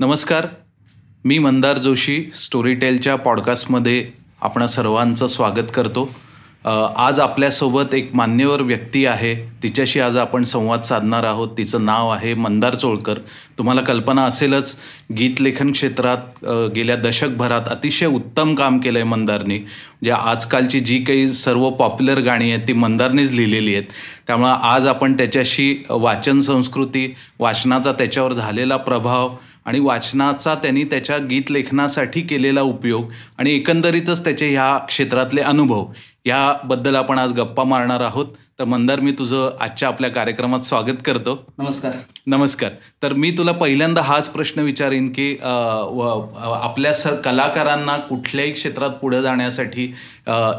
नमस्कार. मी मंदार जोशी स्टोरीटेलच्या पॉडकास्टमध्ये आपण सर्वांचं स्वागत करतो. आज आपल्यासोबत एक मान्यवर व्यक्ती आहे. तिच्याशी आज आपण संवाद साधणार आहोत. तिचं नाव आहे मंदार चोळकर. तुम्हाला कल्पना असेलच गीतलेखन क्षेत्रात गेल्या दशकभरात अतिशय उत्तम काम केलं आहे मंदारनी. म्हणजे आजकालची जी काही सर्व पॉप्युलर गाणी आहेत ती मंदारनीच लिहिलेली आहेत. त्यामुळं आज आपण त्याच्याशी वाचन संस्कृती वाचनाचा त्याच्यावर झालेला प्रभाव आणि वाचनाचा त्यांनी त्याच्या गीत लेखनासाठी केलेला उपयोग आणि एकंदरीतच त्याचे ह्या क्षेत्रातले अनुभव याबद्दल आपण आज गप्पा मारणार आहोत. तर मंदार मी तुझं आजच्या आपल्या कार्यक्रमात स्वागत करतो. नमस्कार. नमस्कार. तर मी तुला पहिल्यांदा हाच प्रश्न विचारीन की आपल्या स कलाकारांना कुठल्याही क्षेत्रात पुढे जाण्यासाठी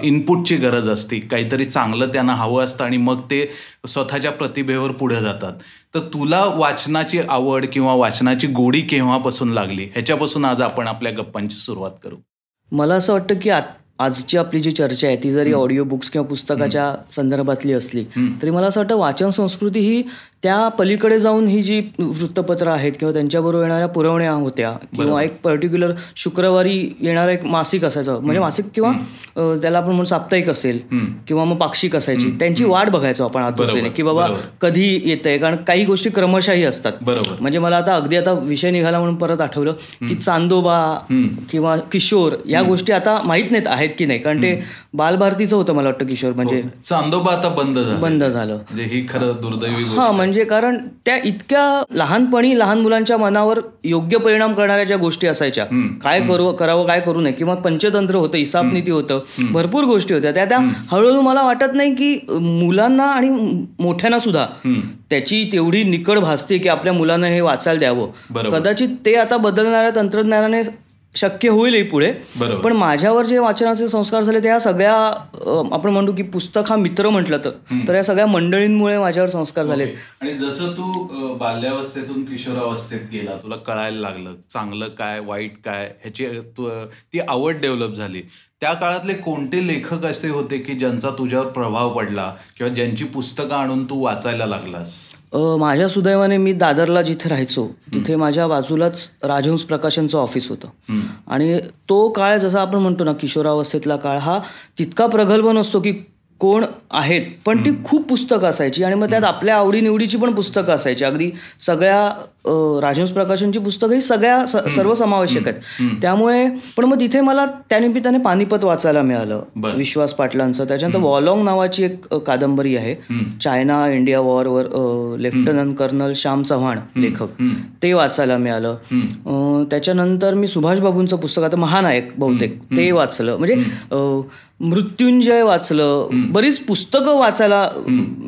इनपुटची गरज असते. काहीतरी चांगलं त्यांना हवं असतं आणि मग ते स्वतःच्या प्रतिभेवर पुढे जातात. तर तुला वाचनाची आवड किंवा वाचनाची गोडी केव्हापासून लागली? ह्याच्यापासून आज आपण आपल्या गप्पांची सुरुवात करू. मला असं वाटतं की आजची आपली जी चर्चा आहे ती जरी ऑडिओ बुक्स किंवा पुस्तकाच्या संदर्भातली असली तरी मला असं वाटतं वाचन संस्कृती ही त्या पलीकडे जाऊन ही जी वृत्तपत्र आहेत किंवा त्यांच्याबरोबर येणाऱ्या पुरवण्या होत्या किंवा एक पर्टिक्युलर शुक्रवारी येणारं एक मासिक असायचं. म्हणजे मासिक किंवा त्याला आपण म्हणून साप्ताहिक असेल किंवा मग पाक्षिक असायची. त्यांची वाट बघायचो आपण आतुरतेने की बाबा कधी येतंय? कारण काही गोष्टी क्रमशाही असतात. बरोबर. म्हणजे मला आता अगदी आता विषय निघाला म्हणून परत आठवलं की चांदोबा किंवा किशोर या गोष्टी आता माहीत नाहीत आहेत की नाही. कारण ते बालभारतीचं होतं मला वाटतं किशोर. म्हणजे हो. चांदोबा आता बंद झालं. बंद झालं. म्हणजे ही खरं दुर्दैवी हा म्हणजे कारण त्या इतक्या लहानपणी लहान मुलांच्या मनावर योग्य परिणाम करणाऱ्या ज्या गोष्टी असायच्या काय करू करावं काय करू नये किंवा पंचतंत्र होतं हिसाब नीती होतं भरपूर गोष्टी होत्या. त्या त्या हळूहळू मला वाटत नाही की मुलांना आणि मोठ्यांना सुद्धा त्याची तेवढी निकड भासते की आपल्या मुलांना हे वाचायला द्यावं. कदाचित ते आता बदलणाऱ्या तंत्रज्ञानाने शक्य होईलही पुढे. पण माझ्यावर जे वाचनाचे संस्कार झाले त्या सगळ्या आपण म्हणतो की पुस्तक हा मित्र म्हटलं तर. या सगळ्या मंडळींमुळे माझ्यावर संस्कार झाले आणि जसं तू बाल्यावस्थेतून किशोरावस्थेत गेला तुला कळायला लागलं चांगलं काय वाईट काय ह्याची ती आवड डेव्हलप झाली. त्या काळातले कोणते लेखक असे होते की ज्यांचा तुझ्यावर प्रभाव पडला किंवा ज्यांची पुस्तकं आणून तू वाचायला लागलास? माझ्या सुदैवाने मी दादरला जिथे राहायचो तिथे माझ्या बाजूलाच राजहंस प्रकाशनचं ऑफिस होतं. आणि तो काळ जसा आपण म्हणतो ना किशोरावस्थेतला काळ हा तितका प्रगल्भ नसतो की कोण आहेत पण ती खूप पुस्तकं असायची. आणि मग त्यात आपल्या आवडीनिवडीची पण पुस्तकं असायची. अगदी सगळ्या राजहंस प्रकाशनची पुस्तकं ही सगळ्या सर्व समावेशक आहेत. त्यामुळे पण मग तिथे मला त्यानिमित्ताने पानिपत वाचायला मिळालं. विश्वास पाटलांचं. त्याच्यानंतर वॉलॉंग नावाची एक कादंबरी आहे. चायना इंडिया वॉरवर लेफ्टनंट कर्नल श्याम चव्हाण लेखक. ते वाचायला मिळालं. त्याच्यानंतर मी सुभाष बाबूंचं पुस्तक आता महानायक बहुतेक ते वाचलं. म्हणजे मृत्युंजय वाचलं. बरीच पुस्तकं वाचायला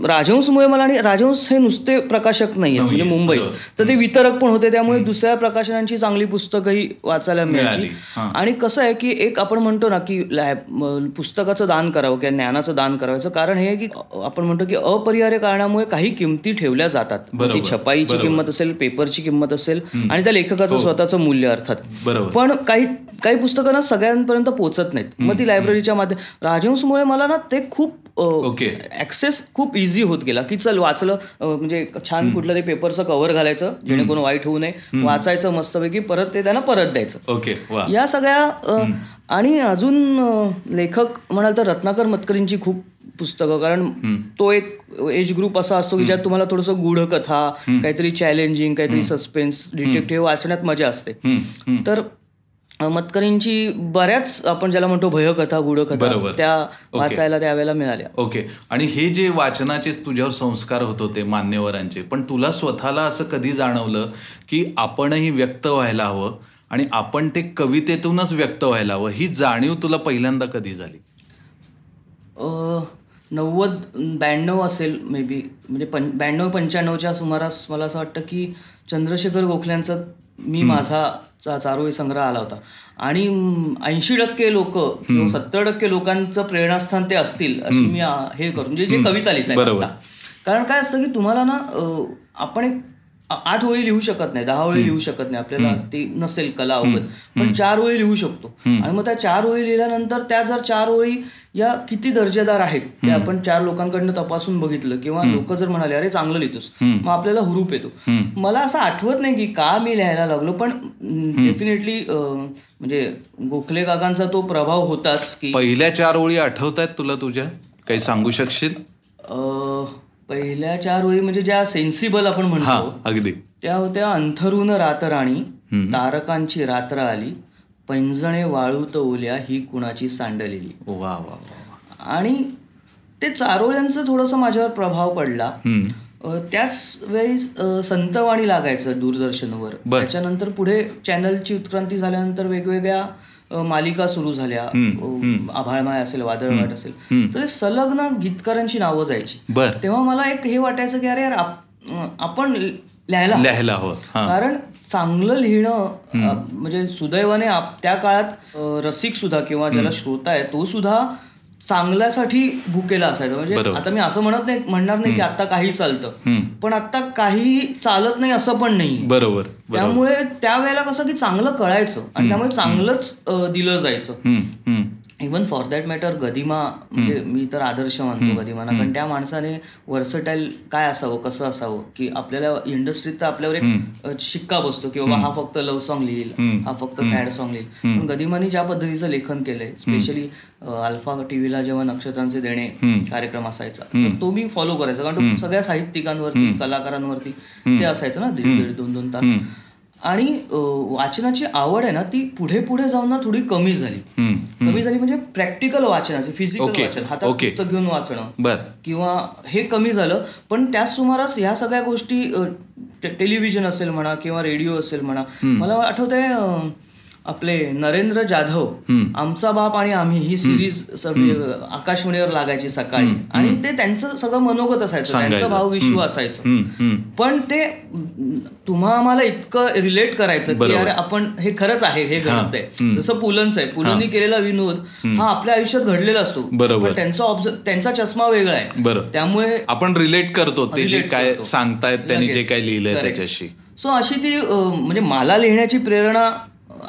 राजहंसमुळे मला आणि राजहंस हे नुसते प्रकाशक नाही म्हणजे मुंबईत. तर ते वितरक पण होते त्यामुळे दुसऱ्या प्रकाशनांची चांगली पुस्तकंही वाचायला मिळाली. आणि कसं आहे की एक आपण म्हणतो ना की पुस्तकाचं दान करावं किंवा ज्ञानाचं दान करायचं कारण हे की आपण म्हणतो की अपरिहार्य कारणामुळे काही किमती ठेवल्या जातात. ती छपाईची किंमत असेल पेपरची किंमत असेल आणि त्या लेखकाचं हो. स्वतःचं मूल्य अर्थात. पण काही काही पुस्तकं ना सगळ्यांपर्यंत पोहोचत नाहीत. मग ती लायब्ररीच्या माध्यम राजहंसमुळे मला ना ते खूप ओके. ऍक्सेस खूप इझी होत गेला की चल वाचलं म्हणजे छान कुठलं ते पेपरचं कव्हर घालायचं जेणेकरून वाईट होऊ नये. वाचायचं मस्तपैकी परत ते त्यांना परत द्यायचं. ओके या सगळ्या आणि अजून लेखक म्हणाल तर रत्नाकर मतकरींची खूप पुस्तकं कारण तो एक एज ग्रुप असा असतो की ज्यात तुम्हाला थोडंसं गुढ कथा काहीतरी चॅलेंजिंग काहीतरी सस्पेन्स डिटेक्टिव्ह वाचण्यात मजा असते. तर मतकरींची बऱ्याच आपण ज्याला म्हणतो भयकथा गुढकथा त्या वाचायला त्यावेळेला मिळाल्या. ओके. आणि हे जे वाचनाचे तुझ्यावर संस्कार होत होते मान्यवरांचे पण तुला स्वतःला असं कधी जाणवलं की आपणही व्यक्त व्हायला हवं आणि आपण ते कवितेतूनच व्यक्त व्हायला हवं? ही जाणीव तुला पहिल्यांदा कधी झाली? नव्वद ब्याण्णव असेल मे बी म्हणजे पं ब्याण्णव पंच्याण्णवच्या सुमारास मला असं वाटतं की चंद्रशेखर गोखल्यांचं मी माझा चारोळी संग्रह आला होता. आणि ऐंशी टक्के लोक किंवा सत्तर टक्के लोकांचं प्रेरणास्थान ते असतील अशी मी हे करू म्हणजे जे कविता लिहित कारण काय असतं की तुम्हाला ना आपण एक आठ ओळी लिहू शकत नाही दहा ओळी लिहू शकत नाही आपल्याला ते नसेल कला अवगत. पण चार ओळी लिहू शकतो. आणि मग त्या चार ओळी लिहिल्यानंतर त्या जर चार ओळी या किती दर्जेदार आहेत ते आपण चार लोकांकडनं तपासून बघितलं किंवा लोक जर म्हणाले अरे चांगलं लिहितोस. मग आपल्याला हुरूप येतो. मला असं आठवत नाही की का मी लिहायला लागलो पण डेफिनेटली म्हणजे गोखले काकांचा तो प्रभाव होताच की पहिल्या चार ओळी आठवत आहेत तुला तुझ्या? काही सांगू शकशील? पहिल्या चार ओळी म्हणजे ज्या सेन्सिबल आपण म्हणतो अगदी. त्या होत्या अंथरुण रातराणी तारकांची रात्र आली पैंजणे वाळूत ओल्या ही कुणाची सांडलेली. वा वा. आणि ते चारोळ्यांचं थोडंसं माझ्यावर प्रभाव पडला. त्याच वेळी संतवाणी लागायचं दूरदर्शनवर. त्याच्यानंतर पुढे चॅनलची उत्क्रांती झाल्यानंतर वेगवेगळ्या मालिका सुरू झाल्या. आभाळमाय असेल वादळवाट असेल. तर ते सलग्न गीतकारांची नावं जायची. तेव्हा मला एक हे वाटायचं की अरे यार आपण लिहायला. लिहायला हवं कारण चांगलं लिहिणं म्हणजे सुदैवाने त्या काळात रसिक सुद्धा किंवा ज्याला श्रोता आहे तो सुद्धा चांगल्यासाठी भुकेला असायचा. म्हणजे. आता मी असं म्हणत नाही म्हणणार नाही की आता काही चालतं. पण आता काही चालत नाही असं पण नाही बरोबर त्यामुळे त्यावेळेला कसं की चांगलं कळायचं आणि त्यामुळे चांगलंच दिलं जायचं. Even for that matter Gadima म्हणजे मी तर आदर्श मानतो गदिमाना कारण त्या माणसाने वर्सटाईल काय असावं कसं असावं? की आपल्याला इंडस्ट्रीत तर आपल्यावर एक शिक्का बसतो की बाबा हा फक्त लव्ह सॉन्ग लिहिल हा फक्त सॅड सॉन्ग लिहिल. पण गदिमानी ज्या पद्धतीचं लेखन केलंय स्पेशली अल्फा टीव्हीला जेव्हा नक्षत्रांचे देणे कार्यक्रम असायचा तर तो मी फॉलो करायचा. कारण सगळ्या साहित्यिकांवरती कलाकारांवरती ते असायचं ना दीड दीड दोन दोन तास. आणि वाचनाची आवड आहे ना ती पुढे पुढे जाऊन ना थोडी कमी झाली. कमी झाली म्हणजे प्रॅक्टिकल वाचनाचे फिजिकल वाचन हातात. पुस्तक घेऊन वाचणं बर किंवा हे कमी झालं पण त्याच सुमारास ह्या सगळ्या गोष्टी टेलिव्हिजन असेल म्हणा किंवा रेडिओ असेल म्हणा मला आठवतंय आपले नरेंद्र जाधव आमचा बाप आणि आम्ही ही सिरीज सगळी आकाशवाणीवर लागायची सकाळी. आणि ते त्यांचं सगळं मनोगत असायचं. त्यांचं भाव विश्व असायचं. पण ते तुम्हा आम्हाला इतकं रिलेट करायचं की. अरे आपण हे खरंच आहे हे घडत आहे जसं पुलंच आहे. पुलंनी केलेला विनोद हा आपल्या आयुष्यात घडलेला असतो. बरोबर. त्यांचा त्यांचा चष्मा वेगळा आहे. त्यामुळे आपण रिलेट करतो ते जे काय. सांगतायत त्यांनी जे. काय लिहिलंय. त्याच्याशी. सो अशी ती म्हणजे मला लिहिण्याची प्रेरणा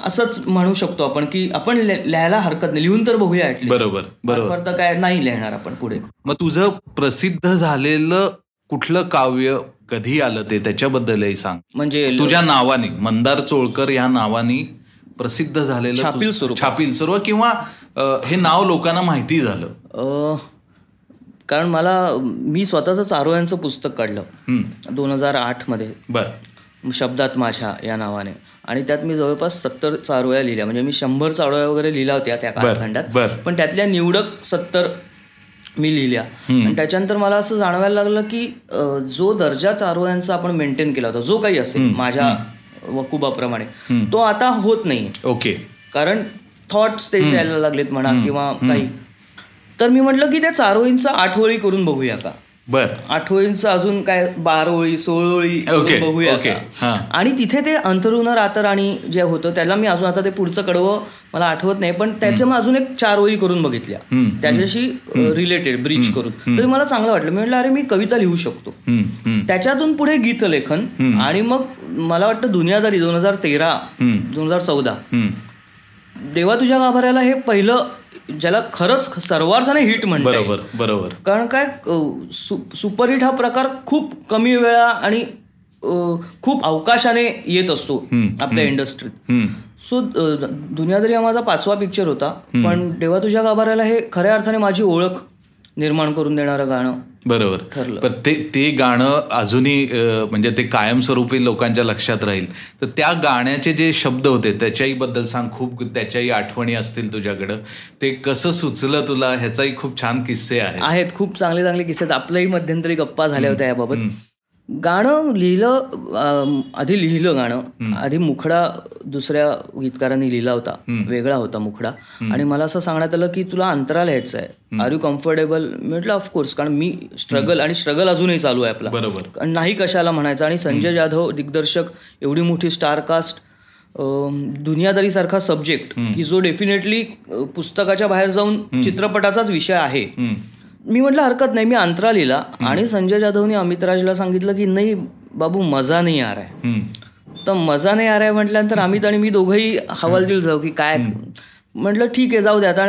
असंच म्हणू शकतो आपण की आपण लिहायला हरकत नाही. लिहून तर बघूया. बरोबर बरोबर. तर काय नाही लिहिणार आपण पुढे. मग तुझं प्रसिद्ध झालेलं कुठलं काव्य कधी आलं ते त्याच्याबद्दलही सांग. म्हणजे तुझ्या नावाने मंदार चोळकर या नावाने प्रसिद्ध झालेलं छापील स्वरूप. छापील स्वरूप किंवा हे नाव लोकांना माहिती झालं. कारण मला मी स्वतःचं चारोळ्यांचं पुस्तक काढलं. दोन हजार आठमध्ये बर. शब्दात माझ्या या नावाने. आणि त्यात मी जवळपास सत्तर चारोळ्या लिहिल्या. म्हणजे मी शंभर चारोळ्या वगैरे लिहिल्या होत्या त्या कालखंडात. पण त्यातल्या निवडक सत्तर मी लिहिल्या. आणि त्याच्यानंतर मला असं जाणवायला लागलं की जो दर्जा चारोळ्यांचा आपण मेंटेन केला होता जो काही असेल माझ्या वकुबाप्रमाणे तो आता होत नाही ओके. कारण थॉट्स ते यायला लागलेत म्हणा किंवा काही. तर मी म्हटलं की त्या चारोळींचं आठवळी करून बघूया का? बर. आठवळींचं अजून काय बारोळी सोळोळी करून ओके, बघूया? हा. आणि तिथे ते अंतरुण रातर आणि जे होतं त्याला मी अजून आता ते पुढचं कडवं मला आठवत नाही पण त्याच्या मग अजून एक चार ओळी करून बघितल्या. त्याच्याशी रिलेटेड ब्रिज करून. तरी मला चांगलं वाटलं. मी म्हटलं अरे मी कविता लिहू शकतो. त्याच्यातून पुढे गीतलेखन आणि मग मला वाटतं दुनियादारी दोन हजार तेरा दोन हजार चौदा. देवा तुझ्या गाभाऱ्याला हे पहिलं ज्याला खरंच सर्वार्थाने हिट म्हणतात बरोबर बरोबर. कारण काय सु- सुपरहिट हा प्रकार खूप कमी वेळा आणि खूप अवकाशाने येत असतो आपल्या इंडस्ट्रीत. सो दुनियादारी हा माझा पाचवा पिक्चर होता पण देवा तुझ्या गाभाऱ्याला हे खऱ्या अर्थाने माझी ओळख निर्माण करून देणारं गाणं बरोबर. ठरलं. ते ते गाणं अजूनही म्हणजे ते कायमस्वरूपी लोकांच्या लक्षात राहील. तर त्या गाण्याचे जे शब्द होते त्याच्याही बद्दल सांग. खूप त्याच्याही आठवणी असतील तुझ्याकडं. ते कसं सुचलं तुला? ह्याचाही खूप छान किस्से आहेत. आहेत. खूप चांगले चांगले किस्से आहेत. आपल्याही मध्यंतरी गप्पा झाल्या होत्या याबाबत. गाणं लिहिलं आधी लिहिलं गाणं. आधी मुखडा दुसऱ्या गीतकारांनी लिहिला होता. वेगळा होता मुखडा. आणि मला असं सांगण्यात आलं की तुला अंतरा लिहायचं आहे. आर यू कम्फर्टेबल म्हटलं ऑफकोर्स कारण मी स्ट्रगल आणि स्ट्रगल अजूनही चालू आहे आपला. बरोबर. कारण नाही कशाला म्हणायचं. आणि संजय जाधव दिग्दर्शक एवढी मोठी स्टार कास्ट दुनियादारी सारखा सब्जेक्ट की जो डेफिनेटली पुस्तकाच्या बाहेर जाऊन चित्रपटाचाच विषय आहे. मी म्हटलं हरकत नाही मी अंतरा लिहिला. आणि संजय जाधवनी अमित राजला सांगितलं की नाही बाबू मजा नाही आ रहा है तर मजा नाही आ रहा है म्हटल्यानंतर अमित आणि मी दोघंही हवालदिल जाऊ की काय म्हटलं ठीक आहे जाऊ दे आता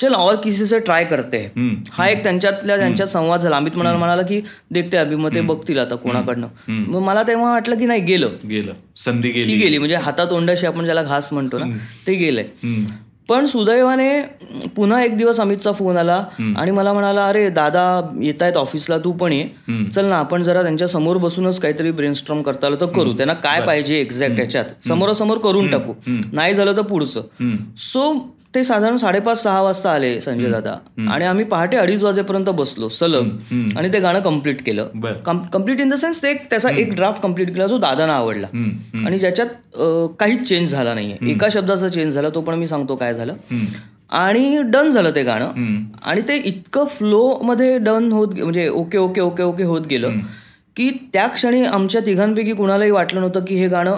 चल और किसी से ट्राय करते. हैं. हा एक त्यांच्यातल्या त्यांच्यात संवाद झाला. अमित म्हणाला म्हणाला की देखते अभि मग ते बघतील आता कोणाकडनं. मग मला तेव्हा वाटलं की नाही गेलं. गेलं. संधी गेली. गेली. म्हणजे हातातोंडाशी आपण ज्याला घास म्हणतो ना ते गेलंय. पण सुदैवाने पुन्हा एक दिवस अमितचा फोन आला आणि मला म्हणाला अरे दादा येत आहेत ऑफिसला तू पण ये. चल ना आपण जरा त्यांच्यासमोर बसूनच काहीतरी ब्रेनस्ट्रॉम करता आलं तर करू. त्यांना काय पाहिजे एक्झॅक्ट याच्यात? समोरासमोर करून टाकू. नाही झालं तर पुढचं. सो ते साधारण साडेपाच सहा वाजता आले संजय दादा. आणि आम्ही पहाटे अडीच वाजेपर्यंत बसलो सलग. आणि ते गाणं कंप्लीट केलं. कंप्लीट इन द सेन्स ते एक त्याचा एक ड्राफ्ट कंप्लीट केला जो दादांना आवडला. आणि ज्याच्यात काहीच चेंज झाला नाहीये. एका शब्दाचा चेंज झाला तो पण मी सांगतो काय झालं. आणि डन झालं ते गाणं. आणि ते इतकं फ्लो मध्ये डन होत म्हणजे ओके ओके ओके ओके होत गेलं की त्या क्षणी आमच्या तिघांपैकी कुणालाही वाटलं नव्हतं की हे गाणं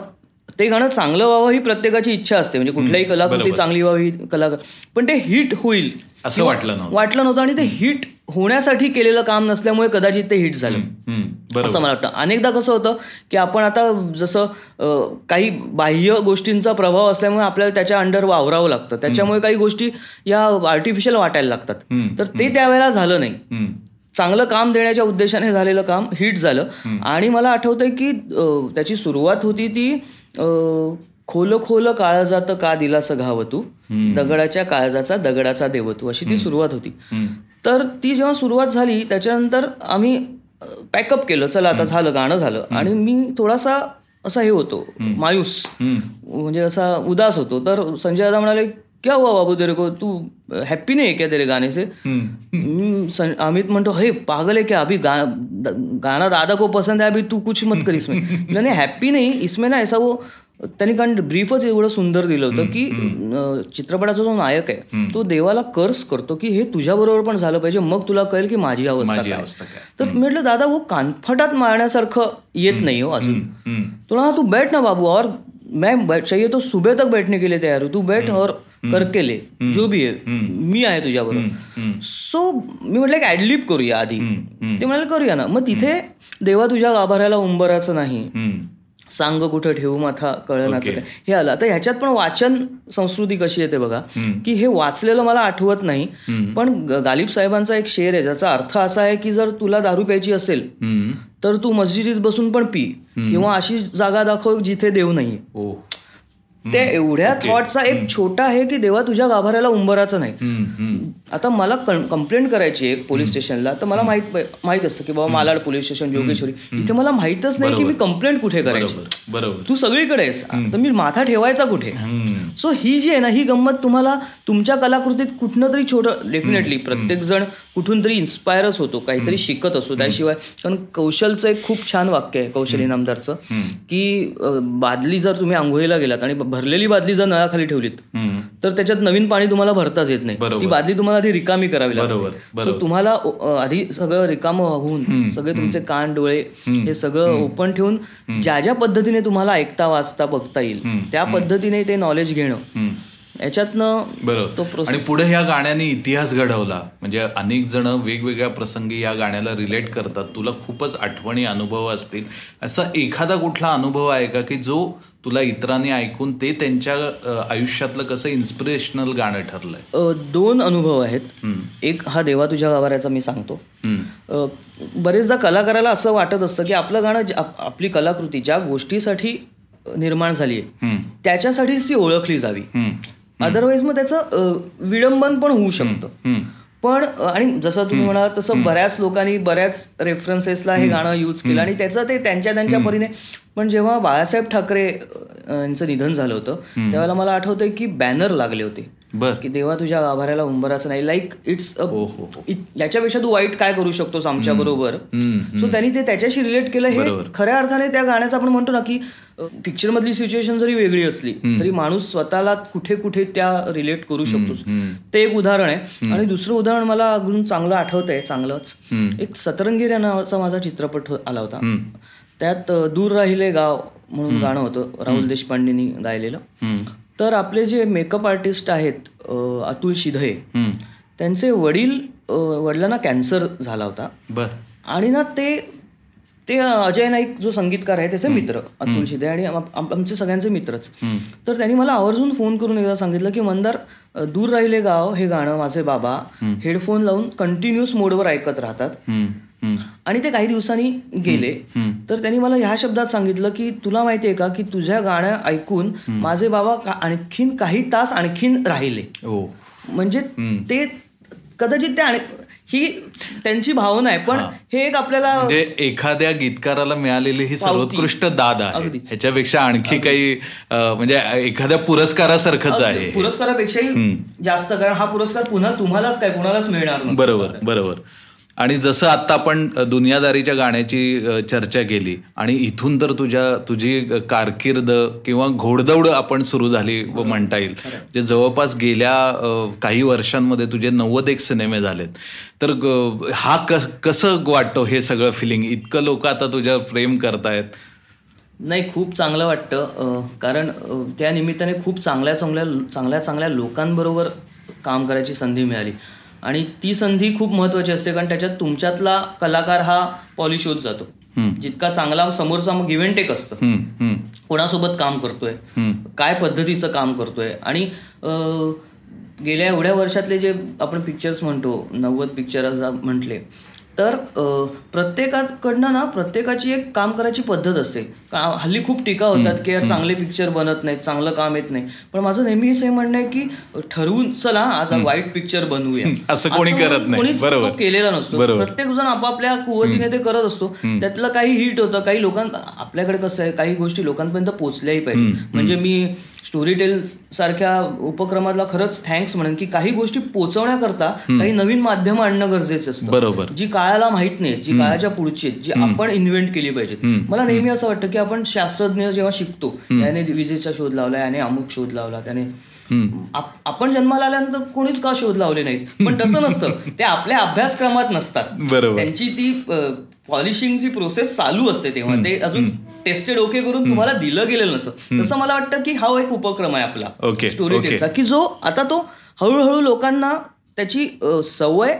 ते गाणं चांगलं व्हावं ही प्रत्येकाची इच्छा असते. म्हणजे कुठल्याही कलाकृती चांगली व्हावी कलाकार पण ते हिट होईल. असं वाटलं नव्हतं. वाटलं नव्हतं आणि ते हिट होण्यासाठी केलेलं काम नसल्यामुळे कदाचित ते हिट झालं. असं मला वाटतं. अनेकदा कसं होतं की आपण आता जसं काही बाह्य गोष्टींचा प्रभाव असल्यामुळे आपल्याला त्याच्या अंडर वावरावं लागतं. त्याच्यामुळे काही गोष्टी या आर्टिफिशियल वाटायला लागतात. तर ते त्यावेळेला झालं नाही. चांगलं काम देण्याच्या उद्देशाने झालेलं काम हिट झालं. आणि मला आठवतंय की त्याची सुरुवात होती ती खोल खोल काळजात का दिलास घाव तू दगडाच्या काळजाचा दगडाचा देव तू अशी ती सुरुवात होती. तर ती जेव्हा सुरुवात झाली त्याच्यानंतर आम्ही पॅकअप केलं चला आता झालं गाणं झालं. आणि मी थोडासा असा हे होतो मायूस. म्हणजे असा उदास होतो. तर संजय दादा म्हणाले क्या हुआ बाबू तेरे को? तू हॅप्पी नाही आहे क्या तेरे गाणे से? अमित म्हणतो हे पागल है क्या? अभी गा, द- गाना दादा को पसंद है अभी तू कुछ मत कर इसमें. नाही हॅप्पी नाही इसमें ना ऐसा वो त्यांनी कारण ब्रीफच एवढं सुंदर दिलं होतं की चित्रपटाचा जो नायक आहे तो देवाला कर्स करतो की हे तुझ्या बरोबर पण झालं पाहिजे मग तुला कळेल की माझी अवस्था तर म्हटलं दादा वो कानफटात मारण्यासारखं येत नाही हो अजून. हम्म. तो बैठ ना बाबू और मैं बैठ चाहिए तो सुबह तक बैठने के लिए तैयार हूँ तू बैठ और करके ले जो भी है मी आहे तुझ्याबरोबर. सो मी म्हटलं एक ऍडलिप करूया आधी. ते म्हणाले करूया ना. मग तिथे देवा तुझ्या गाभाऱ्याला उंबराचं नाही. सांग कुठं ठेवू माथा कळनाचं काय हे आलं. तर ह्याच्यात पण वाचन संस्कृती कशी येते बघा. की हे वाचलेलं मला आठवत नाही पण गालिब साहेबांचा एक शेर आहे ज्याचा अर्थ असा आहे की जर तुला दारू प्यायची असेल. तर तू मस्जिदीत बसून पण पी. किंवा अशी जागा दाखव जिथे देव नाहीये. ओ. ते एवढ्या थॉटचा एक छोटा आहे की देवा तुझ्या गाभाऱ्याला उंबराचं नाही. आता मला कंप्लेंट करायची आहे पोलीस स्टेशनला तर मला माहीत माहीत असतं की बाबा मालाड पोलीस स्टेशन जोगेश्वरी इथे मला माहितच नाही की मी कंप्लेंट कुठे करायची. बरोबर. तू सगळीकडे आहेस. तर मी माथा ठेवायचा कुठे. सो ही जी आहे ना ही गंमत तुम्हाला तुमच्या कलाकृतीत कुठनं तरी छोटं डेफिनेटली प्रत्येक जण कुठून तरी इन्स्पायरच होतो काहीतरी शिकत असतो त्याशिवाय. कारण कौशलचं एक खूप छान वाक्य आहे कौशल इनामदारचं की बादली जर तुम्ही आंघोळीला गेलात आणि भरलेली बादली जर नळाखाली ठेवलीत. तर त्याच्यात नवीन पाणी तुम्हाला भरताच येत नाही. ती बादली तुम्हाला आधी रिकामी करावी लागते. तुम्हाला आधी सगळं रिकामं होऊन सगळे तुमचे कान डोळे हे सगळं ओपन ठेवून ज्या ज्या पद्धतीने तुम्हाला ऐकता वाचता बघता येईल त्या पद्धतीने ते नॉलेज घेणं. याच्यातनं तो बरोबर. आणि पुढे ह्या गाण्याने इतिहास घडवला म्हणजे अनेक जण वेगवेगळ्या प्रसंगी या गाण्याला रिलेट करतात तुला खूपच आठवणी अनुभव असतील असा एखादा कुठला अनुभव आहे का की जो तुला इतरांनी ऐकून ते त्यांच्या आयुष्यातलं कसं इन्स्पिरेशनल गाणं ठरलंय दोन अनुभव आहेत. एक हा देवा तुझ्या गाभाऱ्याचा मी सांगतो बरेचदा कलाकाराला असं वाटत असतं की आपलं गाणं आपली कलाकृती ज्या गोष्टीसाठी निर्माण झाली आहे. त्याच्यासाठीच ती ओळखली जावी. अदरवाईज मग त्याचं विडंबन पण होऊ शकतं. पण आणि जसं तुम्ही म्हणाल तसं बऱ्याच लोकांनी बऱ्याच रेफरन्सेसला हे गाणं यूज केलं आणि त्याचं ते त्यांच्या त्यांच्या परीने पण जेव्हा बाळासाहेब ठाकरे अ, यांचं निधन झालं होतं त्यावेळेला मला आठवतंय की बॅनर लागले होते. बर. की देवा तुझ्या गाभाऱ्याला उंबराचं नाही. लाईक इट्स हो याच्यापेक्षा तू वाईट काय करू शकतोस आमच्या बरोबर. सो त्यांनी ते त्याच्याशी रिलेट केलं. हे. खऱ्या अर्थाने त्या गाण्याचं आपण म्हणतो ना की पिक्चर मधली सिच्युएशन जरी वेगळी असली तरी माणूस स्वतःला कुठे कुठे त्या रिलेट करू शकतोस. ते एक उदाहरण आहे. आणि दुसरं उदाहरण मला अजून चांगलं आठवतंय चांगलंच. एक सतरंगीर या नावाचा माझा चित्रपट हो- आला होता. त्यात दूर राहिले गाव म्हणून गाणं होतं राहुल देशपांडेनी गायलेलं. तर आपले जे मेकअप आर्टिस्ट आहेत अतुल शिधे हम्म. त्यांचे वडील वडिलांना कॅन्सर झाला होता. बर. आणि ना ते ते अजय नाईक जो संगीतकार आहे त्याचे मित्र अतुल शिदे आणि आम- आम- आमचे सगळ्यांचे मित्रच. तर त्यांनी मला आवर्जून फोन करून एकदा सांगितलं की मंदार दूर राहिले गाव हे गाणं माझे बाबा हेडफोन लावून कंटिन्युअस मोडवर ऐकत राहतात. आणि ते काही दिवसांनी गेले. तर त्यांनी मला ह्या शब्दात सांगितलं की तुला माहितीये का की तुझ्या गाणं ऐकून माझे बाबा आणखीन काही तास आणखीन राहिले. ओ म्हणजे ते कदाचित ते ही त्यांची भावना आहे पण हे. एक आपल्याला म्हणजे एखाद्या गीतकाराला मिळालेली ही सर्वोत्कृष्ट दाद आहे. ह्याच्यापेक्षा आणखी काही म्हणजे एखाद्या पुरस्कारासारखंच आहे पुरस्कारापेक्षाही जास्त कारण हा पुरस्कार पुन्हा तुम्हालाच काय कुणालाच मिळणार. बरोबर बरोबर. आणि जसं आता आपण दुनियादारीच्या गाण्याची चर्चा केली आणि इथून तर तुझ्या तुझी कारकीर्द किंवा घोडदौड आपण सुरू झाली व म्हणता येईल. जे जवळपास गेल्या काही वर्षांमध्ये तुझे नव्वद एक सिनेमे झालेत. तर हा कस कसं वाटतो हे सगळं फिलिंग इतकं लोक आता तुझ्यावर प्रेम करतायत. नाही खूप चांगलं वाटतं कारण त्या निमित्ताने खूप चांगल्या चांगल्या चांगल्या चांगल्या लोकांबरोबर काम करायची संधी मिळाली. आणि ती संधी खूप महत्वाची असते कारण त्याच्यात तुमच्यातला कलाकार हा पॉलिश होत जातो. जितका चांगला समोरचा मग इव्हेंट एक असतं. कोणासोबत काम करतोय काय पद्धतीचं काम करतोय आणि गेल्या एवढ्या वर्षातले जे आपण पिक्चर्स म्हणतो नव्वद पिक्चर म्हटले तर प्रत्येकाकडनं ना प्रत्येकाची एक काम करायची पद्धत असते. का- हल्ली खूप टीका होतात की यार चांगले पिक्चर बनत नाहीत चांगलं काम येत नाही. पण माझं नेहमी हे म्हणणं आहे की ठरवून चला आज वाईट पिक्चर बनवूया. असं कोणी करत नाही. बरोबर. केलेला नसतो. प्रत्येक जण आपापल्या कुवतीने ते करत असतो. त्यातलं काही हिट होतं काही लोकां आपल्याकडे कसं आहे काही गोष्टी लोकांपर्यंत पोहोचल्याही पाहिजे म्हणजे मी स्टोरी टेल सारख्या उपक्रमाला खरंच थँक्स म्हणेन की काही गोष्टी पोहोचवण्याकरता काही नवीन माध्यम आणणं गरजेचं असतं. बरोबर. जी काळाला माहीत नाही जी काळाच्या पुढची आहेत, जी आपण इन्व्हेंट केली पाहिजेत. मला नेहमी असं वाटतं की आपण शास्त्रज्ञ जेव्हा शिकतो याने विजेचा शोध लावला याने अमुक शोध लावला त्याने आप- आपण जन्माला आल्यानंतर कोणीच का शोध लावले नाहीत? पण तसं नसतं. ते आपल्या अभ्यासक्रमात नसतात. बरोबर. त्यांची ती पॉलिशिंगची प्रोसेस चालू असते तेव्हा. ते अजून टेस्टेड ओके करून तुम्हाला दिलं गेलेलं नसतं. तसं मला वाटतं की हा एक उपक्रम आहे आपला. Okay, story. टेलचा की जो आता तो हळूहळू लोकांना त्याची सवय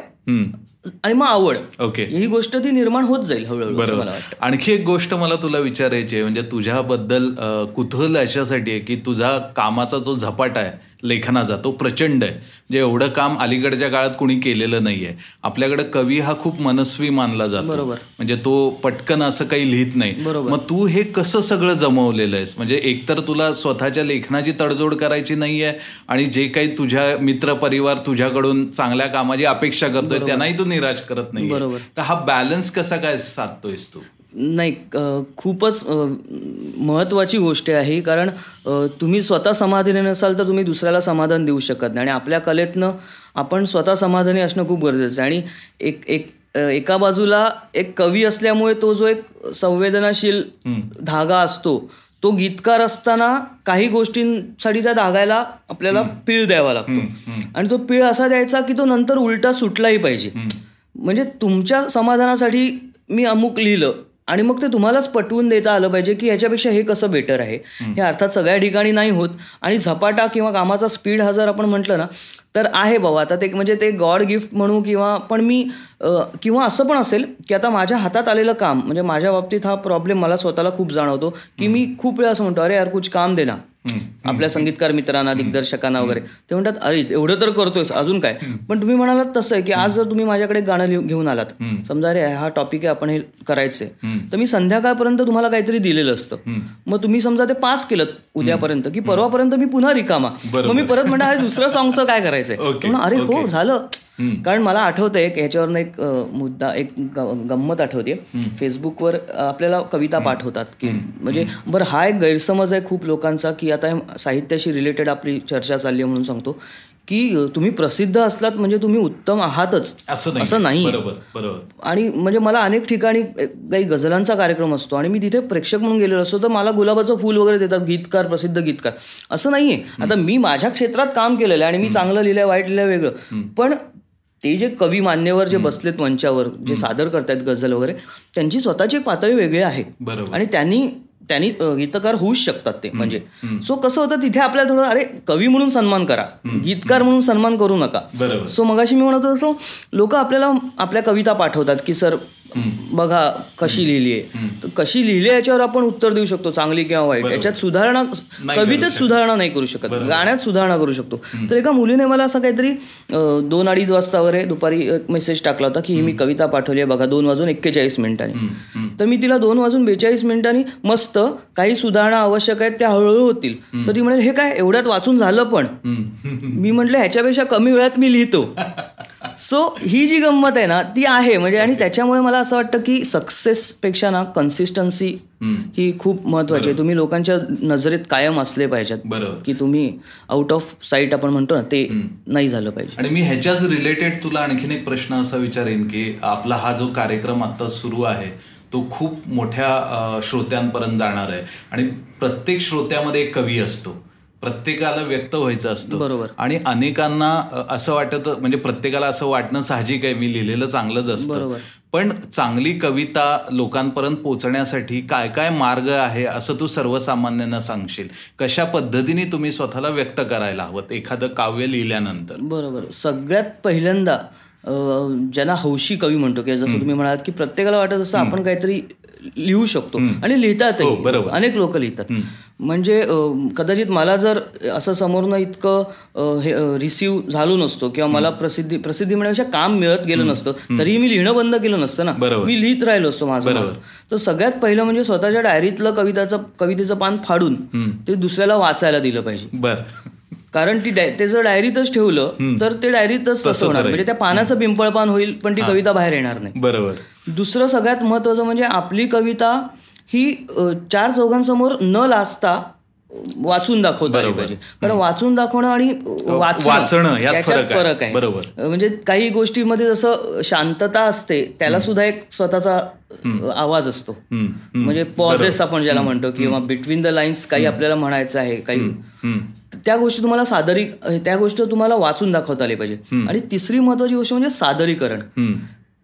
आणि मग आवड ओके ही गोष्ट ती निर्माण होत जाईल हळूहळू बरोबर. वाटतं. आणखी एक गोष्ट मला तुला विचारायची आहे म्हणजे तुझ्याबद्दल कुतूहल अशासाठी आहे की तुझा कामाचा जो झपाटा आहे लेखनाचा तो प्रचंड आहे. म्हणजे एवढं काम अलीकडच्या काळात कुणी केलेलं नाहीये. आपल्याकडे कवी हा खूप मनस्वी मानला जातो. बरोबर. म्हणजे तो पटकन असं काही लिहित नाही. मग तू हे कसं सगळं जमवलेलं आहेस? म्हणजे एकतर तुला स्वतःच्या लेखनाची तडजोड करायची नाहीये आणि जे काही तुझ्या मित्र परिवार तुझ्याकडून चांगल्या कामाची अपेक्षा करतोय त्यांनाही तू निराश करत नाही. तर हा बॅलन्स कसा काय साधतोयस तू? नाही खूपच अ, महत्वाची गोष्ट आहे. कारण तुम्ही स्वतः समाधानी नसाल तर तुम्ही दुसऱ्याला समाधान देऊ शकत नाही. आणि आपल्या कलेतनं आपण स्वतः समाधानी असणं खूप गरजेचं आहे. आणि एक एक एका बाजूला एक कवी असल्यामुळे तो जो एक संवेदनाशील धागा असतो तो गीतकार असताना काही गोष्टींसाठी त्या धागायला आपल्याला पीळ द्यावा लागतो. आणि तो पीळ असा द्यायचा की तो नंतर उलटा सुटलाही पाहिजे. म्हणजे तुमच्या समाधानासाठी मी अमुक लिहिलं आणि मग ते तुम्हालाच पटवून देता आलं पाहिजे की ह्याच्यापेक्षा हे कसं बेटर आहे. हे अर्थात सगळ्या ठिकाणी नाही होत आणि झपाटा किंवा कामाचा स्पीड हा जर आपण म्हटलं ना तर आहे बाबा. आता ते म्हणजे ते गॉड गिफ्ट म्हणू किंवा पण मी किंवा असं पण असेल की आता माझ्या हातात आलेलं काम म्हणजे माझ्या बाबतीत हा प्रॉब्लेम मला स्वतःला खूप जाणवतो की मी खूप वेळा असं म्हणतो अरे यार कुछ काम देना आपल्या संगीतकार मित्रांना दिग्दर्शकांना वगैरे. ते म्हणतात अरे एवढं तर करतोयस अजून काय? पण तुम्ही म्हणालात तसं आहे की आज जर तुम्ही माझ्याकडे गाणं घेऊन आलात समजा अरे हा टॉपिक आहे आपण हे करायचंय. तर मी संध्याकाळपर्यंत तुम्हाला काहीतरी दिलेलं असतं. मग तुम्ही समजा ते पास केलं उद्यापर्यंत की परवापर्यंत मी पुन्हा रिकामा. मग मी परत अरे दुसरं सॉंगचं काय करायचंय? अरे हो झालं. कारण मला आठवतंय एक ह्याच्यावरनं एक मुद्दा एक गंमत आठवते फेसबुकवर आपल्याला कविता पाठवतात की म्हणजे बरं हा एक गैरसमज आहे खूप लोकांचा की आता साहित्याशी रिलेटेड आपली चर्चा चालली आहे म्हणून सांगतो की तुम्ही प्रसिद्ध असलात म्हणजे तुम्ही उत्तम आहातच. असं नाही आणि म्हणजे मला अनेक ठिकाणी काही गझलांचा कार्यक्रम असतो आणि मी तिथे प्रेक्षक म्हणून गेलेलो असतो तर मला गुलाबाचं फूल वगैरे देतात गीतकार प्रसिद्ध गीतकार. असं नाहीये. आता मी माझ्या क्षेत्रात काम केलेलं आहे आणि मी चांगलं लिहिलंय वाईट लिहिलंय वेगळं. पण ते जे कवी मान्यवर जे बसलेत मंचावर जे सादर करतायत गझल वगैरे त्यांची स्वतःची एक पातळी वेगळी आहे. बरोबर. आणि त्यांनी त्यांनी गीतकार होऊच शकतात ते म्हणजे. सो कसं होतं तिथे आपल्याला थोडं अरे कवी म्हणून सन्मान करा गीतकार म्हणून सन्मान करू नका. सो मगाशी मी म्हणत होतो लोक आपल्याला आपल्या कविता पाठवतात की सर बघा कशी लिहिली आहे. तर कशी लिहिली याच्यावर आपण उत्तर देऊ शकतो चांगली किंवा वाईट. याच्यात सुधारणा कवितेत सुधारणा नाही करू शकत. गाण्यात सुधारणा करू शकतो. तर एका मुलीने मला असं काहीतरी दोन अडीच वाजता वगैरे दुपारी एक मेसेज टाकला होता की ही मी कविता पाठवली आहे. बघा दोन वाजून एक्केचाळीस मिनिटांनी. तर मी तिला दोन वाजून बेचाळीस मिनिटांनी मस्त काही सुधारणा आवश्यक आहेत त्या हळूहळू होतील. तर ती म्हणेल हे काय एवढ्यात वाचून झालं पण? मी म्हटलं ह्याच्यापेक्षा कमी वेळात मी लिहितो. सो ही जी गंमत आहे ना ती आहे. म्हणजे आणि त्याच्यामुळे मला असं वाटतं की सक्सेसपेक्षा ना कन्सिस्टन्सी ही खूप महत्वाची आहे. तुम्ही लोकांच्या नजरेत कायम असले पाहिजेत की तुम्ही आउट ऑफ साईट आपण म्हणतो ना ते नाही झालं पाहिजे. आणि मी ह्याच्याच रिलेटेड तुला आणखीन एक प्रश्न असा विचारेन की आपला हा जो कार्यक्रम आता सुरू आहे तो खूप मोठ्या श्रोत्यांपर्यंत जाणार आहे. आणि प्रत्येक श्रोत्यामध्ये एक कवी असतो. प्रत्येकाला व्यक्त व्हायचं असतं. बरोबर. आणि अनेकांना असं वाटत म्हणजे प्रत्येकाला असं वाटणं साहजिक आहे. मी लिहिलेलं चांगलंच असतं. पण चांगली कविता लोकांपर्यंत पोहोचण्यासाठी काय काय मार्ग आहे असं तू सर्वसामान्यांना सांगशील? कशा पद्धतीने तुम्ही स्वतःला व्यक्त करायला हवं? एखादं काव्य लिहिल्यानंतर. बरोबर. सगळ्यात पहिल्यांदा ज्यांना हौशी कवी म्हणतो की जसं तुम्ही म्हणालात की प्रत्येकाला वाटत असं आपण काहीतरी लिहू शकतो. आणि लिहितात हो, अनेक लोक लिहितात. म्हणजे कदाचित मला जर असं समोरनं इतकं हे रिसिव्ह झालो नसतो किंवा मला प्रसिद्धी प्रसिद्धी मिळण्यापेक्षा काम मिळत गेलं नसतं तरीही मी लिहिणं बंद केलं नसतं ना. मी लिहित राहिलो असतो माझं तर सगळ्यात पहिलं म्हणजे स्वतःच्या डायरीतलं कविताचं कवितेचं पान फाडून ते दुसऱ्याला वाचायला दिलं पाहिजे. बरं. कारण ती ते जर डायरीतच ठेवलं तर ते डायरीतच तसं होणार. म्हणजे त्या पानाचं पिंपळ पान होईल पण ती कविता बाहेर येणार नाही. बरोबर. दुसरं सगळ्यात महत्वाचं म्हणजे आपली कविता ही चार चौघांसमोर न लाजता वाचून दाखवता पाहिजे. कारण वाचून दाखवणं आणि वाचणं याच्यात फरक आहे. बरोबर. म्हणजे काही गोष्टीमध्ये जसं शांतता असते त्याला सुद्धा एक स्वतःचा आवाज असतो. म्हणजे पॉझेस आपण ज्याला म्हणतो किंवा बिटवीन द लाईन्स काही आपल्याला म्हणायचं आहे काही त्या गोष्टी तुम्हाला सादरी त्या गोष्टी तुम्हाला वाचून दाखवता आली पाहिजे. आणि तिसरी महत्वाची गोष्ट म्हणजे सादरीकरण.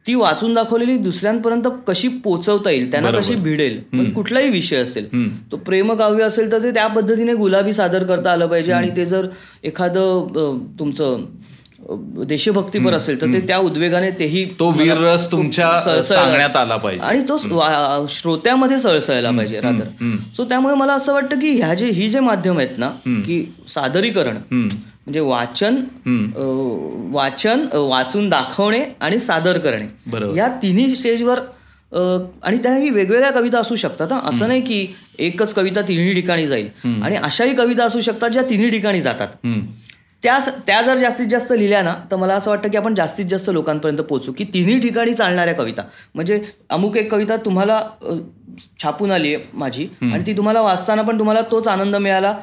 ती वाचून दाखवलेली दुसऱ्यांपर्यंत कशी पोचवता येईल त्यांना कशी भिडेल कुठलाही विषय असेल तो प्रेमकाव्य असेल तर ते त्या पद्धतीने गुलाबी सादर करता आलं पाहिजे. आणि ते जर एखादं तुमचं देशभक्तीपर असेल तर ते त्या उद्वेगाने तेही तो वीररस तुमच्या सांगण्यात आला पाहिजे. आणि तो श्रोत्यामध्ये सळसळायला पाहिजे रादर. सो त्यामुळे मला असं वाटतं की ह्या जे ही जे माध्यम आहेत ना की सादरीकरण म्हणजे वाचन वाचन वाचून दाखवणे आणि सादर करणे या तिन्ही स्टेजवर आणि त्याही वेगवेगळ्या कविता असू शकतात असं नाही की एकच कविता तिन्ही ठिकाणी जाईल. आणि अशाही कविता असू शकतात ज्या तिन्ही ठिकाणी जातात. त्या त्या जर जास्तीत जास्त लिहिल्या ना तर मला असं वाटतं की आपण जास्तीत जास्त लोकांपर्यंत पोहोचू. की तिन्ही ठिकाणी चालणाऱ्या कविता. म्हणजे अमुक एक कविता तुम्हाला छापून आली आहे माझी आणि ती तुम्हाला वाचताना पण तुम्हाला तोच आनंद मिळाला.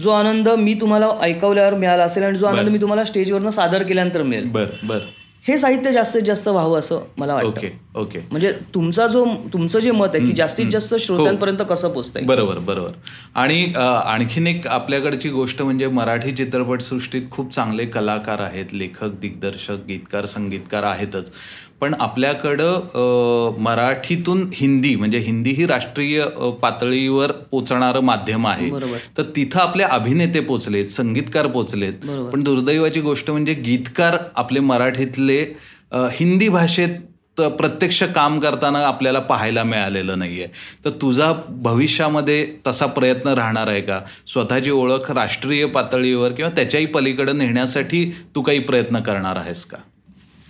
जो आनंद मी तुम्हाला ऐकवल्यावर मिळाला असेल आणि जो आनंद मी तुम्हाला स्टेजवरनं सादर केल्यानंतर मिळेल. बरं. हे साहित्य जास्तीत जास्त व्हावं असं मला वाटतं. Okay okay. म्हणजे तुमचा जो तुमचं जे मत आहे की जास्तीत जास्त श्रोत्यांपर्यंत कसं पोहोचतंय बरोबर बरोबर. आणि आणखीन एक आपल्याकडची गोष्ट म्हणजे मराठी चित्रपटसृष्टीत खूप चांगले कलाकार आहेत लेखक दिग्दर्शक गीतकार संगीतकार आहेतच. पण आपल्याकडं मराठीतून हिंदी म्हणजे हिंदी ही राष्ट्रीय पातळीवर पोचणारं माध्यम आहे. तर तिथं आपले अभिनेते पोचलेत संगीतकार पोचलेत. पण दुर्दैवाची गोष्ट म्हणजे गीतकार आपले मराठीतले हिंदी भाषेत प्रत्यक्ष काम करताना आपल्याला पाहायला मिळालेलं नाहीये. तर तुझा भविष्यामध्ये तसा प्रयत्न राहणार आहे का? स्वतःची ओळख राष्ट्रीय पातळीवर किंवा त्याच्याही पलीकडे नेण्यासाठी तू काही प्रयत्न करणार आहेस का?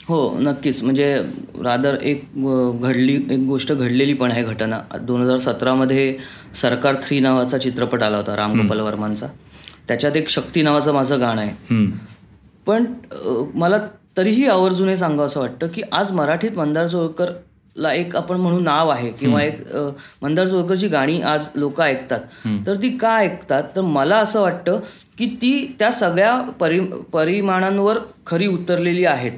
हो नक्कीच. म्हणजे रादर एक घडली एक गोष्ट घडलेली पण आहे घटना. दोन हजार सतरामध्ये सरकार थ्री नावाचा चित्रपट आला होता रामगोपाल वर्मांचा. त्याच्यात एक शक्ती नावाचं माझं गाणं आहे. पण मला तरीही आवर्जून हे सांगावं असं वाटतं की आज मराठीत मंदार जोळकरला एक आपण म्हणून नाव आहे किंवा एक मंदार जोळकरची गाणी आज लोक ऐकतात. तर ती का ऐकतात? तर मला असं वाटतं की ती त्या सगळ्या परि परिमाणांवर खरी उतरलेली आहेत.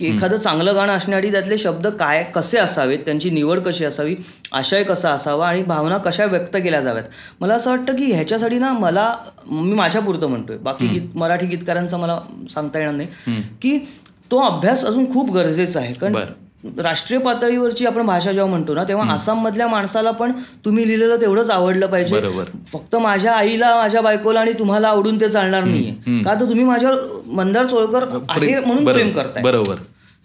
की एखादं चांगलं गाणं असण्यासाठी त्यातले शब्द काय कसे असावेत त्यांची निवड कशी असावी आशय कसा असावा आणि भावना कशा व्यक्त केल्या जाव्यात. मला असं वाटतं की ह्याच्यासाठी ना मला मी माझ्या पुरतं म्हणतोय. बाकी गीत मराठी गीतकारांचा मला सांगता येणार नाही. की तो अभ्यास अजून खूप गरजेचा आहे. कारण राष्ट्रीय पातळीवरची आपण भाषा जेव्हा म्हणतो ना तेव्हा आसाम मधल्या माणसाला पण तुम्ही लिहिलेलं तेवढंच आवडलं पाहिजे. फक्त माझ्या आईला माझ्या बायकोला आणि तुम्हाला आवडून ते चालणार नाहीये. का तर तुम्ही माझ्या मंदार चोळकर आहे म्हणून प्रेम करताय. बरोबर.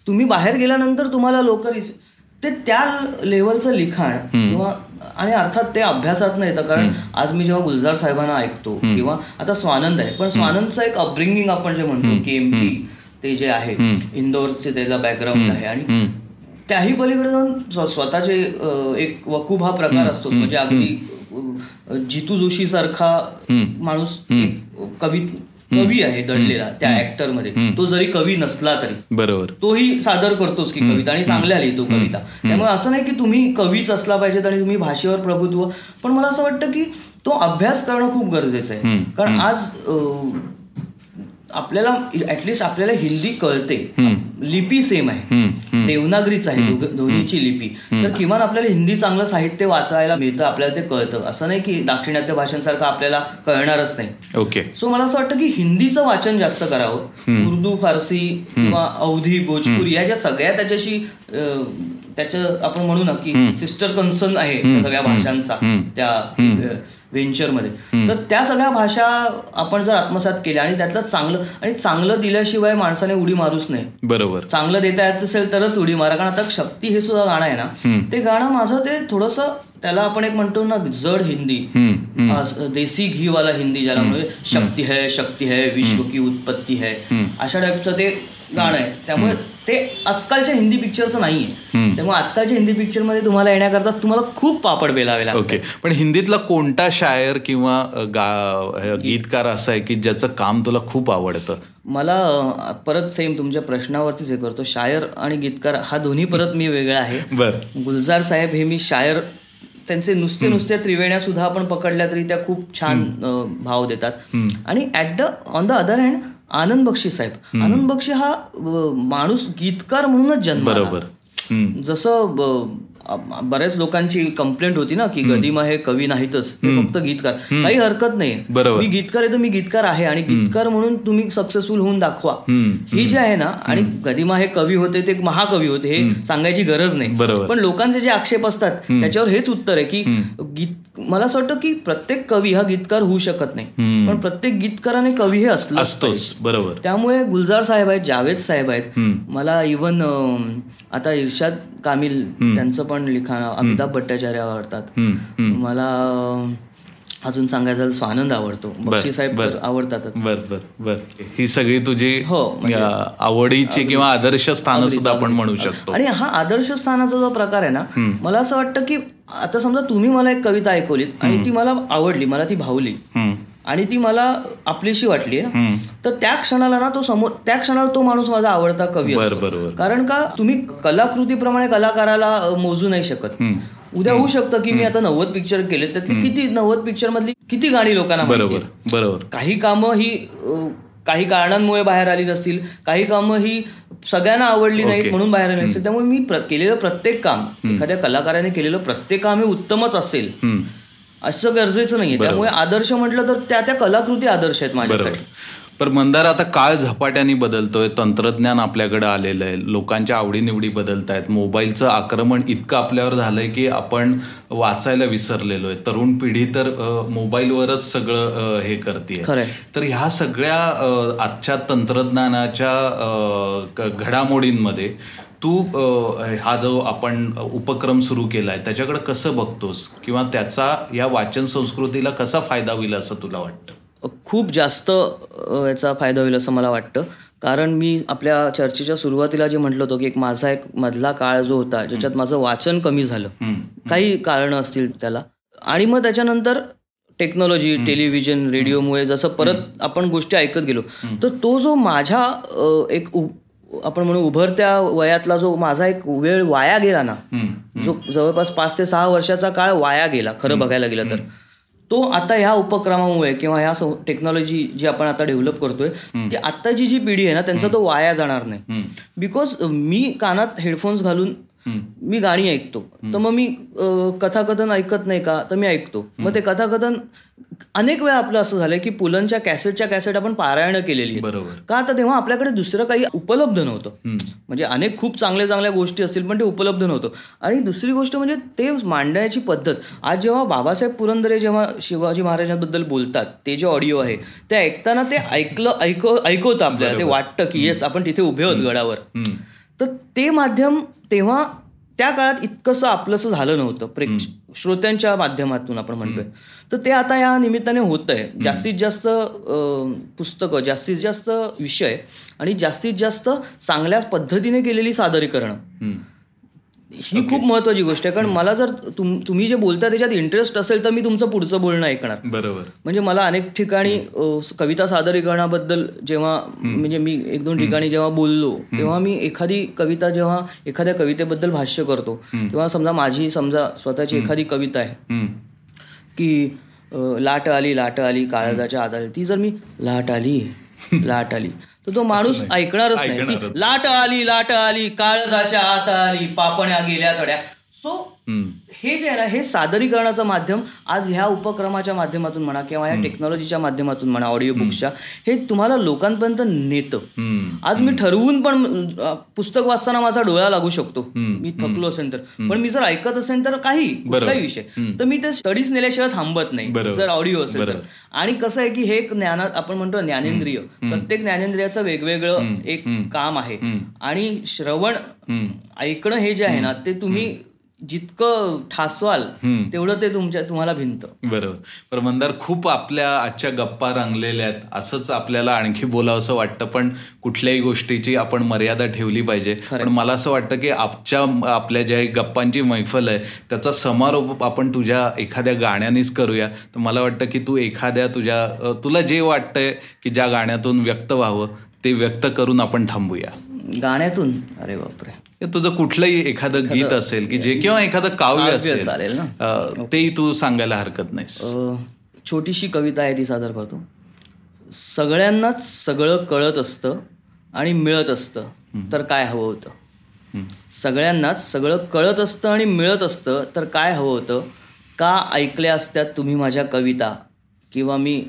तुम्ही बाहेर गेल्यानंतर तुम्हाला लोक ते त्या लेवलचं लिखाण किंवा आणि अर्थात ते अभ्यासात नाही येतं. कारण आज मी जेव्हा गुलजार साहेबांना ऐकतो किंवा आता स्वानंद आहे. पण स्वानंदचं एक अपब्रिंगिंग आपण जे म्हणतो की एमपी ते जे आहे इंदोरचे त्याला बॅकग्राऊंड आहे. आणि त्याही पलीकडे जाऊन स्वतःचे एक वकूब हा प्रकार असतो म्हणजे अगदी जितू जोशी सारखा माणूस कवी कवी आहे दडलेला त्या ऍक्टरमध्ये तो जरी कवी नसला तरी. बरोबर. तोही सादर करतोस की कविता आणि चांगल्या लिहितो कविता. त्यामुळे असं नाही की तुम्ही कवीच असला पाहिजेत आणि तुम्ही भाषेवर प्रभुत्व पण मला असं वाटतं की तो अभ्यास करणं खूप गरजेचं आहे. कारण आज आपल्याला ऍटलिस्ट आपल्याला हिंदी कळते. लिपी सेम आहे. देवनागरीच आहे दोन्हीची लिपी. तर किमान आपल्याला हिंदी चांगलं साहित्य वाचायला मिळतं आपल्याला ते कळतं. असं नाही की दाक्षिणात्य भाषांसारखं आपल्याला कळणारच नाही. ओके. सो मला असं वाटतं की हिंदीचं वाचन जास्त करावं. उर्दू फारसी किंवा अवधी भोजपुरी या ज्या सगळ्या त्याच्याशी त्याचं आपण म्हणू ना की सिस्टर कन्सर्न आहे सगळ्या भाषांचा त्या व्हेंचरमध्ये तर त्या सगळ्या भाषा आपण जर आत्मसात केल्या आणि त्यातलं चांगलं आणि चांगलं दिल्याशिवाय माणसाने उडी मारूच नाही बरोबर. चांगलं देता येत असेल तरच उडी मारा. कारण आता शक्ती हे सुद्धा गाणं आहे ना ते गाणं माझं ते थोडस त्याला आपण एक म्हणतो ना जड हिंदी. देसी घी वाला हिंदी ज्याला म्हणजे शक्ती है शक्ती है विश्व की उत्पत्ती है. अशा टाईपचं ते गाणं आहे. त्यामुळे ते आजकालच्या हिंदी पिक्चरचं नाहीये. त्यामुळे आजकालच्या हिंदी पिक्चरमध्ये तुम्हाला येण्याकरता तुम्हाला खूप पापड बेलावे लागतात. ओके. पण हिंदीतला कोणता शायर किंवा गीतकार असा आहे की ज्याचं काम तुला खूप आवडतं? मला परत सेम तुमच्या प्रश्नावरतीच हे करतो. शायर आणि गीतकार हा दोन्ही परत मी वेगळा आहे. गुलजार साहेब हे मी शायर त्यांचे नुसते नुसते त्रिवेण्या सुद्धा आपण पकडल्या तरी त्या खूप छान भाव देतात. आणि at the on the other hand Anand Bakshi साहेब. आनंद बक्षी हा माणूस गीतकार म्हणूनच जन्म बरोबर. जसं बऱ्याच लोकांची कंप्लेंट होती ना की गदिमा हे कवी नाहीतच फक्त गीतकार. काही हरकत नाही. मी गीतकार आहे तर मी गीतकार आहे आणि गीतकार म्हणून तुम्ही सक्सेसफुल होऊन दाखवा. ही जे आहे ना आणि गदिमा हे कवी होते ते महाकवी होते हे सांगायची गरज नाही. पण लोकांचे जे आक्षेप असतात त्याच्यावर हेच उत्तर आहे की गीत मला असं वाटतं की प्रत्येक कवी हा गीतकार होऊ शकत नाही. पण प्रत्येक गीतकाराने कवी हे असलं असतोच. बरोबर. त्यामुळे गुलजार साहेब आहेत जावेद साहेब आहेत. मला इवन आता इर्शाद कामिल त्यांचं पण लिखाण अमिताभ भट्टाचार्य आवडतात. मला अजून सांगायचं स्वानंद आवडतो. बक्षी साहेब आवडतातच. बर बर बर. ही सगळी तुझी हो म्हणजे आवडीची किंवा आदर्श स्थान सुद्धा आपण म्हणू शकतो. आणि हा आदर्श स्थानाचा जो प्रकार आहे ना मला असं वाटतं की आता समजा तुम्ही मला एक कविता ऐकवलीत आणि ती मला आवडली मला ती भावली. आणि ती मला आपलीशी वाटली तर त्या क्षणाला ना तो समोर त्या क्षणाला तो माणूस माझा आवडता कवी बरोबर कारण का तुम्ही कलाकृतीप्रमाणे कलाकाराला मोजू नाही शकत. उद्या होऊ शकतं की मी आता नव्वद पिक्चर केले त्यातली किती नव्वद पिक्चर मधली किती गाणी लोकांना बरोबर बरोबर. काही कामं ही काही कारणांमुळे बाहेर आली नसतील काही कामं ही सगळ्यांना आवडली नाहीत म्हणून बाहेर आली नसतील. त्यामुळे मी केलेलं प्रत्येक काम एखाद्या कलाकाराने केलेलं प्रत्येक काम हे उत्तमच असेल. असं गरजेचं नाहीये. त्यामुळे आदर्श म्हटलं तर त्या त्या कलाकृती आदर्श आहेत माझ्यासाठी. पण मंदार आता काळ झपाट्याने बदलतोय तंत्रज्ञान आपल्याकडे आलेलं आहे लोकांच्या आवडीनिवडी बदलत आहेत मोबाईलचं आक्रमण इतकं आपल्यावर झालंय की आपण वाचायला विसरलेलो आहे. तरुण पिढी तर मोबाईलवरच सगळं हे करते तर ह्या सगळ्या आजच्या तंत्रज्ञानाच्या घडामोडींमध्ये तू हा जो आपण उपक्रम सुरू केलाय त्याच्याकडे कसं बघतोस? किंवा त्याचा या वाचन संस्कृतीला कसा फायदा होईल असं तुला वाटतं? खूप जास्त याचा फायदा होईल असं मला वाटतं. कारण मी आपल्या चर्चेच्या सुरुवातीला जे म्हटलं होतं की एक माझा एक मधला काळ जो होता ज्याच्यात माझं वाचन कमी झालं. काही कारण असतील त्याला. आणि मग त्याच्यानंतर टेक्नॉलॉजी टेलिव्हिजन रेडिओमुळे जसं परत आपण गोष्टी ऐकत गेलो तर तो जो माझ्या एक आपण म्हणू उभरत्या वयातला जो माझा एक वेळ वाया गेला ना जो जवळपास पाच ते सहा वर्षाचा काळ वाया गेला खरं बघायला गेलं तर. तो आता ह्या उपक्रमामुळे किंवा ह्या टेक्नॉलॉजी जी आपण आता डेव्हलप करतोय ती आत्ताची जी पिढी आहे ना त्यांचा तो वाया जाणार नाही. बिकॉज मी कानात हेडफोन्स घालून मी गाणी ऐकतो. तर मग मी कथाकथन ऐकत नाही का? तर मी ऐकतो. मग ते कथाकथन अनेक वेळा आपलं असं झालंय की पुलंच्या कॅसेटच्या कॅसेट आपण पारायण केलेली बरोबर. का तर तेव्हा आपल्याकडे दुसरं काही उपलब्ध नव्हतं. म्हणजे अनेक खूप चांगल्या चांगल्या गोष्टी असतील पण ते उपलब्ध नव्हतं. आणि दुसरी गोष्ट म्हणजे ते मांडण्याची पद्धत. आज जेव्हा बाबासाहेब पुरंदरे जेव्हा शिवाजी महाराजांबद्दल बोलतात ते जे ऑडिओ आहे ते ऐकताना ते ऐकलं ऐक ऐकवतं आपल्याला. ते वाटतं की येस आपण तिथे उभे आहोत गडावर. तर ते माध्यम तेव्हा त्या काळात इतकंसं आपलंसं झालं नव्हतं. प्रेक्ष श्रोत्यांच्या माध्यमातून आपण म्हणतोय. तर ते आता या निमित्ताने होत आहे जास्तीत जास्त पुस्तकं जास्तीत जास्त विषय आणि जास्तीत जास्त चांगल्या पद्धतीने केलेली सादरीकरणं. ही खूप महत्वाची गोष्ट आहे. कारण मला जर तुम्ही जे बोलता त्याच्यात इंटरेस्ट असेल तर मी तुमचं पुढचं बोलणं ऐकणार. बरोबर. म्हणजे मला अनेक ठिकाणी कविता सादरीकरणाबद्दल जेव्हा म्हणजे मी एक दोन ठिकाणी जेव्हा बोललो तेव्हा मी एखादी कविता जेव्हा एखाद्या कवितेबद्दल भाष्य करतो तेव्हा समजा माझी समजा स्वतःची एखादी कविता आहे. की लाट आली लाट आली काळजाच्या आधारे. ती जर मी लाट आली लाट आली. तर तो माणूस ऐकणारच नाही. लाट आली लाट आली काळजाच्या आत आली पापण्या गेल्या तड्या सो हे जे आहे ना हे सादरीकरणाचं माध्यम आज ह्या उपक्रमाच्या माध्यमातून म्हणा किंवा या टेक्नॉलॉजीच्या माध्यमातून म्हणा ऑडिओ बुक्सच्या हे तुम्हाला लोकांपर्यंत नेतं. आज मी ठरवून पण पुस्तक वाचताना माझा डोळा लागू शकतो. मी थकलो असेल तर. पण मी जर ऐकत असेल तर काही कुठलाही विषय. तर मी ते स्टडीज नेल्याशिवाय थांबत नाही. जर ऑडिओ असेल तर. आणि कसं आहे की हे एक ज्ञान आपण म्हणतो ज्ञानेंद्रिय. प्रत्येक ज्ञानेंद्रियाचं वेगवेगळं एक काम आहे. आणि श्रवण ऐकणं हे जे आहे ना ते तुम्ही जितकं ठासवाल तेवढं ते तुमच्या तुम्हाला भिंत बरोबर. पण मंदार खूप आपल्या आजच्या गप्पा रंगलेल्या आहेत. असंच आपल्याला आणखी बोलावं असं वाटतं पण कुठल्याही गोष्टीची आपण मर्यादा ठेवली पाहिजे. पण मला असं वाटतं की आजच्या आपल्या ज्या गप्पांची मैफल आहे त्याचा समारोप आपण तुझ्या एखाद्या गाण्यानेच करूया. तर मला वाटतं की तू एखाद्या तुझ्या तुला जे वाटतंय की ज्या गाण्यातून व्यक्त व्हावं ते व्यक्त करून आपण थांबूया. गाण्यातून? अरे बापरे. तुझं कुठलंही एखादं गीत असेल की जे किंवा एखादं काव्य असेल चालेल ना. तेही तू सांगायला हरकत नाही छोटीशी कविता आहे ती सादर करतो. सगळ्यांनाच सगळं कळत असतं आणि मिळत असतं. तर काय हवं होतं? सगळ्यांनाच सगळं कळत असतं आणि मिळत असतं. तर काय हवं होतं? का ऐकल्या असत्यात तुम्ही माझ्या कविता? किंवा मी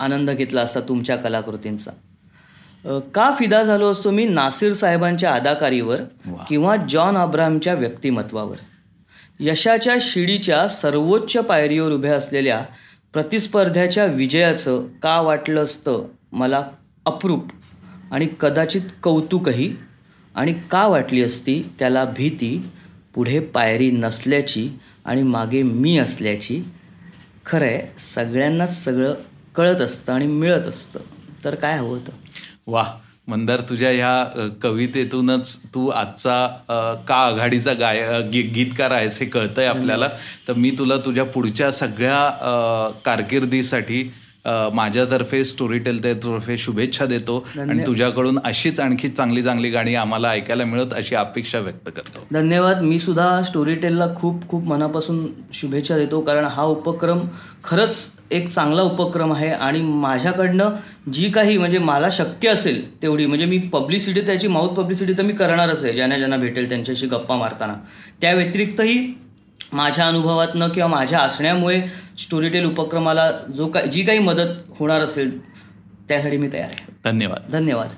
आनंद घेतला असता तुमच्या कलाकृतींचा? का फिदा झालो असतो मी नासिर साहेबांच्या अदाकारीवर किंवा जॉन अब्रामच्या व्यक्तिमत्वावर? यशाच्या शिडीच्या सर्वोच्च पायरीवर उभ्या असलेल्या प्रतिस्पर्ध्याच्या विजयाचं का वाटलं असतं मला अप्रूप आणि कदाचित कौतुकही? आणि का वाटली असती त्याला भीती पुढे पायरी नसल्याची आणि मागे मी असल्याची? खरं आहे सगळ्यांनाच सगळं कळत असतं आणि मिळत असतं. तर काय हवं होतं? वा मंदार तुझ्या ह्या कवितेतूनच तू आजचा का आघाडीचा गाय गीतकार आहेस हे कळतंय आपल्याला. तर मी तुला तुझ्या पुढच्या सगळ्या कारकिर्दीसाठी माझ्यातर्फे स्टोरी तर्फे शुभेच्छा देतो आणि तुझ्याकडून अशीच आणखी चांगली चांगली गाणी आम्हाला ऐकायला मिळत अशी अपेक्षा व्यक्त करतो. धन्यवाद. मी सुद्धा स्टोरी टेलला खूप खूप मनापासून शुभेच्छा देतो कारण हा उपक्रम खरंच एक चांगला उपक्रम आहे आणि माझ्याकडनं जी काही म्हणजे मला शक्य असेल तेवढी म्हणजे मी पब्लिसिटी त्याची माउथ पब्लिसिटी तर मी करणारच आहे ज्यांना ज्यांना भेटेल त्यांच्याशी गप्पा मारताना. त्या व्यतिरिक्तही माझ्या अनुभवातनं किंवा माझ्या असण्यामुळे स्टोरीटेल उपक्रमाला जो काय जी काही मदत होणार असेल त्यासाठी मी तयार आहे. धन्यवाद. धन्यवाद.